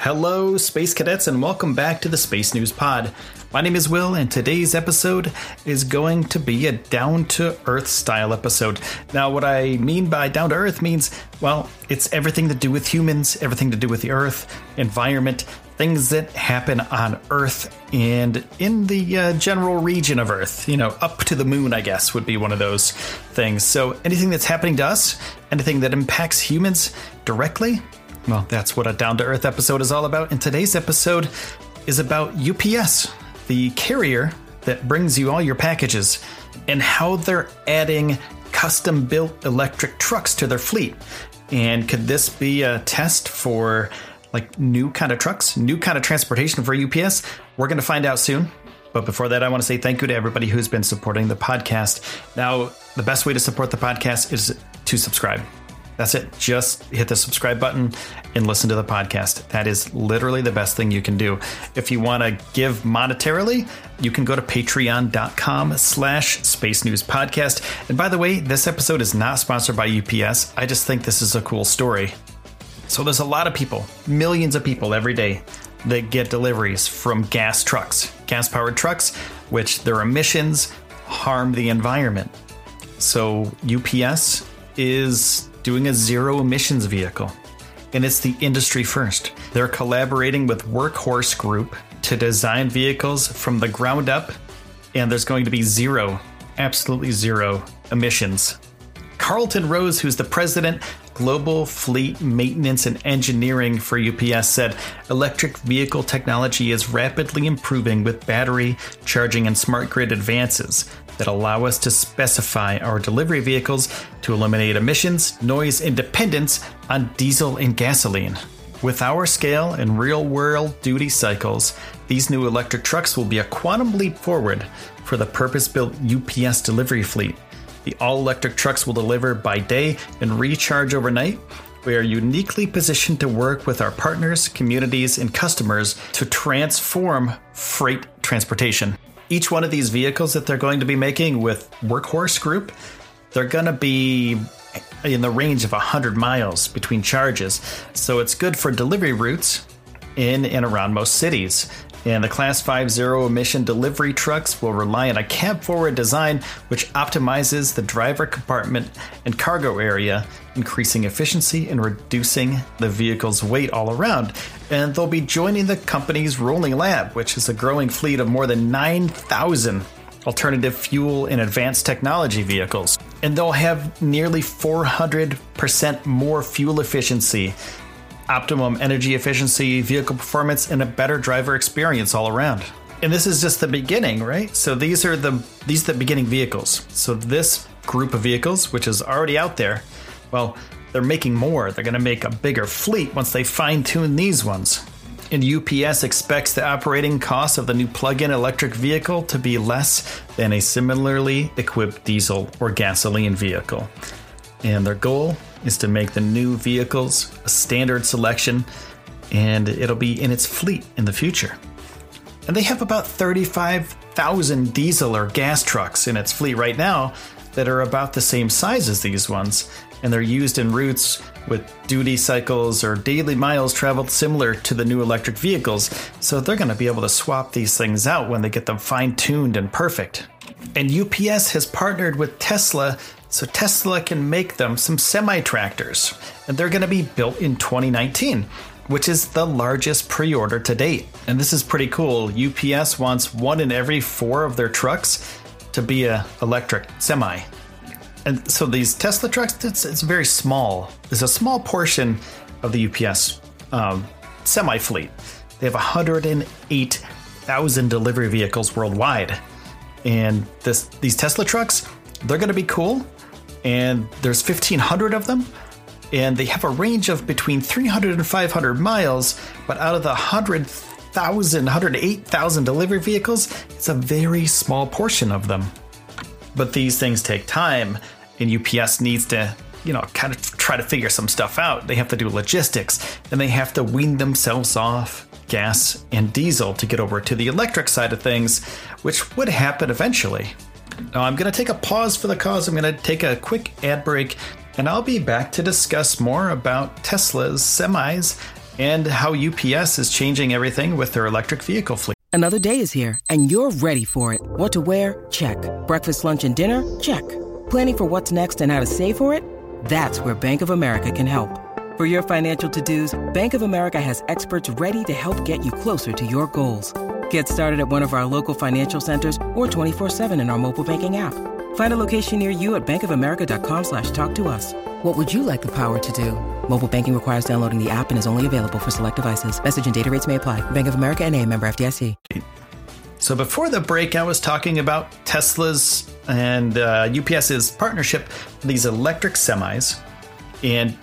Hello, Space Cadets, and welcome back to the Space News Pod. My name is Will, and today's episode is going to be a down to earth style episode. Now, what I mean by down to earth means, well, it's everything to do with humans, everything to do with the earth, environment, things that happen on Earth and in the uh, general region of Earth. You know, up to the moon, I guess, would be one of those things. So, anything that's happening to us, anything that impacts humans directly, well, that's what a down to earth episode is all about. And today's episode is about UPS, the carrier that brings you all your packages, and how they're adding custom built electric trucks to their fleet. And could this be a test for like new kind of trucks, new kind of transportation for UPS? We're going to find out soon. But before that, I want to say thank you to everybody who's been supporting the podcast. Now, the best way to support the podcast is to subscribe. That's it. Just hit the subscribe button and listen to the podcast. That is literally the best thing you can do. If you want to give monetarily, you can go to patreon.com slash space news podcast. And by the way, this episode is not sponsored by UPS. I just think this is a cool story. So there's a lot of people, millions of people every day that get deliveries from gas trucks, gas powered trucks, which their emissions harm the environment. So UPS is doing a zero emissions vehicle. And it's the industry first. They're collaborating with Workhorse Group to design vehicles from the ground up, and there's going to be zero, absolutely zero emissions. Carlton Rose, who's the president, Global Fleet Maintenance and Engineering for UPS, said electric vehicle technology is rapidly improving with battery, charging, and smart grid advances that allow us to specify our delivery vehicles to eliminate emissions, noise, and dependence on diesel and gasoline. With our scale and real world duty cycles, these new electric trucks will be a quantum leap forward for the purpose built UPS delivery fleet. The all electric trucks will deliver by day and recharge overnight. We are uniquely positioned to work with our partners, communities, and customers to transform freight transportation each one of these vehicles that they're going to be making with Workhorse Group, they're going to be in the range of 100 miles between charges. So it's good for delivery routes in and around most cities. And the Class 5 zero emission delivery trucks will rely on a cab forward design which optimizes the driver compartment and cargo area, increasing efficiency and reducing the vehicle's weight all around. And they'll be joining the company's Rolling Lab, which is a growing fleet of more than 9,000 alternative fuel and advanced technology vehicles. And they'll have nearly 400% more fuel efficiency optimum energy efficiency, vehicle performance, and a better driver experience all around. And this is just the beginning, right? So these are the these are the beginning vehicles. So this group of vehicles, which is already out there, well, they're making more. They're going to make a bigger fleet once they fine tune these ones. And UPS expects the operating cost of the new plug in electric vehicle to be less than a similarly equipped diesel or gasoline vehicle. And their goal is to make the new vehicles a standard selection, and it'll be in its fleet in the future. And they have about 35,000 diesel or gas trucks in its fleet right now that are about the same size as these ones, and they're used in routes with duty cycles or daily miles traveled similar to the new electric vehicles, so they're going to be able to swap these things out when they get them fine tuned and perfect. And UPS has partnered with Tesla So Tesla can make them some semi tractors, and they're going to be built in 2019, which is the largest pre order to date. And this is pretty cool. UPS wants one in every four of their trucks to be a electric semi. And so these Tesla trucks, it's, it's very small. It's a small portion of the UPS um, semi fleet. They have 108,000 delivery vehicles worldwide. And this, these Tesla trucks, they're going to be cool. And there's 1,500 of them. And they have a range of between 300 and 500 miles. But out of the 100,000, 108,000 delivery vehicles, it's a very small portion of them. But these things take time, and UPS needs to you know, kind of try to figure some stuff out. They have to do logistics and they have to wean themselves off gas and diesel to get over to the electric side of things, which would happen eventually. Now, I'm going to take a pause for the cause. I'm going to take a quick ad break and I'll be back to discuss more about Tesla's semis and how UPS is changing everything with their electric vehicle fleet. Another day is here and you're ready for it. What to wear? Check. Breakfast, lunch, and dinner? Check. Planning for what's next and how to save for it? That's where Bank of America can help. For your financial to-dos, Bank of America has experts ready to help get you closer to your goals. Get started at one of our local financial centers or 24-7 in our mobile banking app. Find a location near you at bankofamerica.com slash talk to us. What would you like the power to do? Mobile banking requires downloading the app and is only available for select devices. Message and data rates may apply. Bank of America and a member FDIC. So before the break, I was talking about Tesla's and uh, UPS's partnership these electric semis. And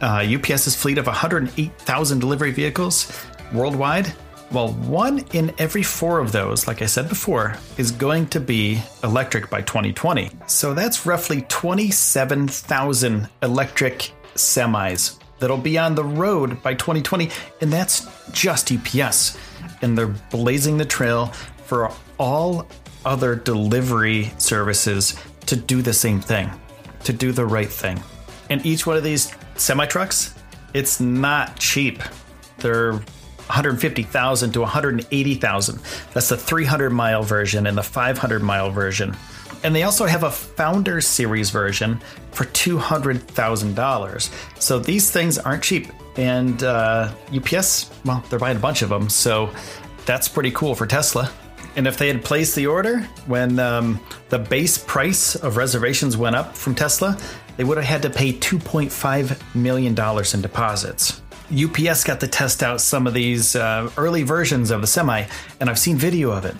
uh, UPS's fleet of 108,000 delivery vehicles worldwide. Well, one in every four of those, like I said before, is going to be electric by 2020. So that's roughly 27,000 electric semis that'll be on the road by 2020. And that's just UPS. And they're blazing the trail for all other delivery services to do the same thing, to do the right thing. And each one of these semi trucks, it's not cheap. They're 150,000 to 180,000. That's the 300 mile version and the 500 mile version. And they also have a Founder Series version for $200,000. So these things aren't cheap. And uh, UPS, well, they're buying a bunch of them. So that's pretty cool for Tesla. And if they had placed the order when um, the base price of reservations went up from Tesla, they would have had to pay $2.5 million in deposits. UPS got to test out some of these uh, early versions of the semi, and I've seen video of it.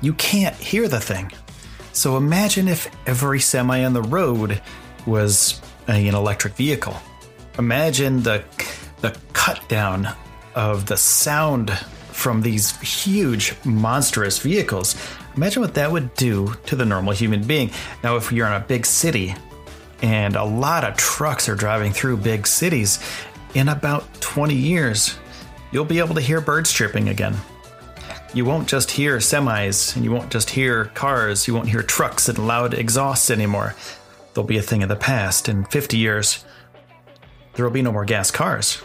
You can't hear the thing. So imagine if every semi on the road was an electric vehicle. Imagine the the cut down of the sound from these huge monstrous vehicles. Imagine what that would do to the normal human being. Now if you're in a big city and a lot of trucks are driving through big cities, in about 20 years, you'll be able to hear birds chirping again. You won't just hear semis and you won't just hear cars, you won't hear trucks and loud exhausts anymore. They'll be a thing of the past. In 50 years, there will be no more gas cars.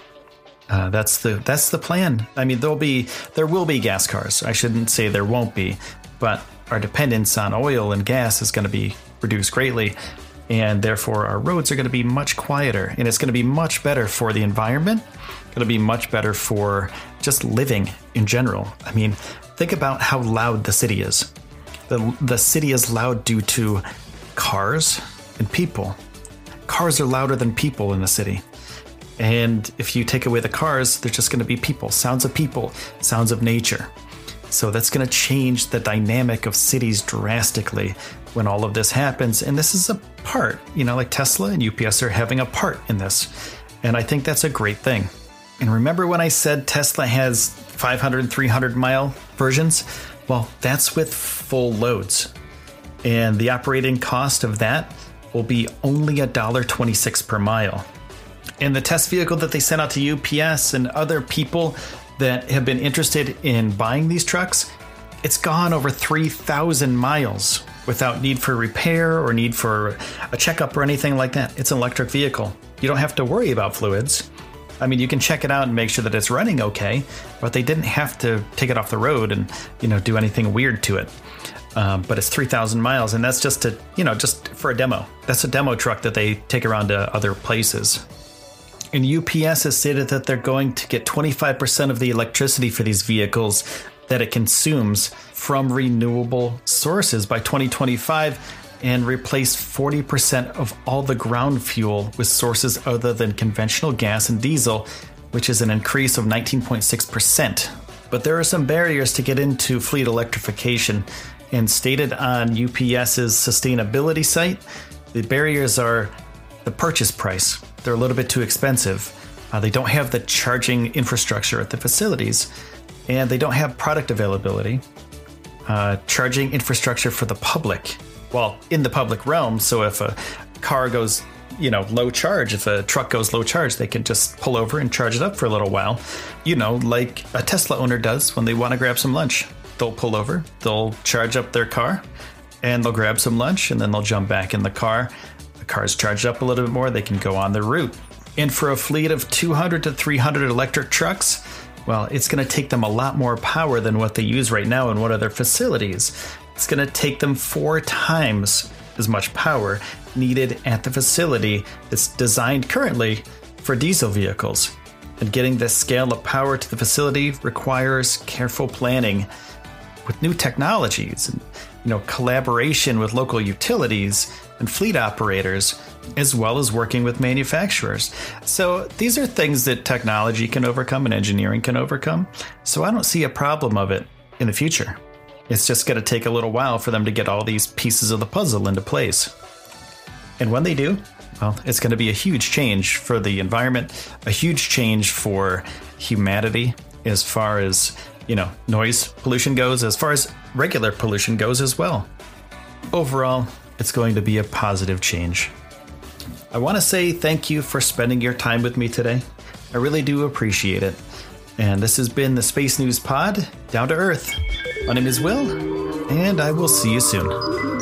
Uh, that's the that's the plan. I mean, there'll be there will be gas cars. I shouldn't say there won't be, but our dependence on oil and gas is going to be reduced greatly and therefore our roads are going to be much quieter and it's going to be much better for the environment going to be much better for just living in general. I mean think about how loud the city is. The, the city is loud due to cars and people. Cars are louder than people in the city. And if you take away the cars there's just going to be people sounds of people sounds of nature. So that's going to change the dynamic of cities drastically when all of this happens. And this is a part, you know, like Tesla and UPS are having a part in this. And I think that's a great thing. And remember when I said Tesla has 500 and 300 mile versions? Well, that's with full loads. And the operating cost of that will be only $1.26 per mile. And the test vehicle that they sent out to UPS and other people that have been interested in buying these trucks, it's gone over 3,000 miles without need for repair or need for a checkup or anything like that. It's an electric vehicle. You don't have to worry about fluids. I mean, you can check it out and make sure that it's running okay, but they didn't have to take it off the road and, you know, do anything weird to it. um, but it's 3,000 miles, and that's just to, you know, just for a demo. That's a demo truck that they take around to other places. And UPS has stated that they're going to get 25% of the electricity for these vehicles that it consumes from renewable sources by 2025 and replace 40% of all the ground fuel with sources other than conventional gas and diesel, which is an increase of 19.6%. But there are some barriers to get into fleet electrification, and stated on UPS's sustainability site, the barriers are the purchase price. They're a little bit too expensive. Uh, they don't have the charging infrastructure at the facilities, and they don't have product availability, uh, charging infrastructure for the public. Well, in the public realm, so if a car goes, you know, low charge, if a truck goes low charge, they can just pull over and charge it up for a little while, you know, like a Tesla owner does when they want to grab some lunch they'll pull over, they'll charge up their car, and they'll grab some lunch, and then they'll jump back in the car. The car's charged up a little bit more, they can go on their route. And for a fleet of 200 to 300 electric trucks, well, it's going to take them a lot more power than what they use right now in one of their facilities. It's going to take them four times as much power needed at the facility that's designed currently for diesel vehicles. And getting this scale of power to the facility requires careful planning with new technologies and you know collaboration with local utilities and fleet operators as well as working with manufacturers. So these are things that technology can overcome and engineering can overcome. So I don't see a problem of it in the future. It's just going to take a little while for them to get all these pieces of the puzzle into place. And when they do, well, it's going to be a huge change for the environment, a huge change for humanity as far as you know, noise pollution goes, as far as regular pollution goes as well. Overall, it's going to be a positive change. I want to say thank you for spending your time with me today. I really do appreciate it. And this has been the Space News Pod, Down to Earth. My name is Will, and I will see you soon.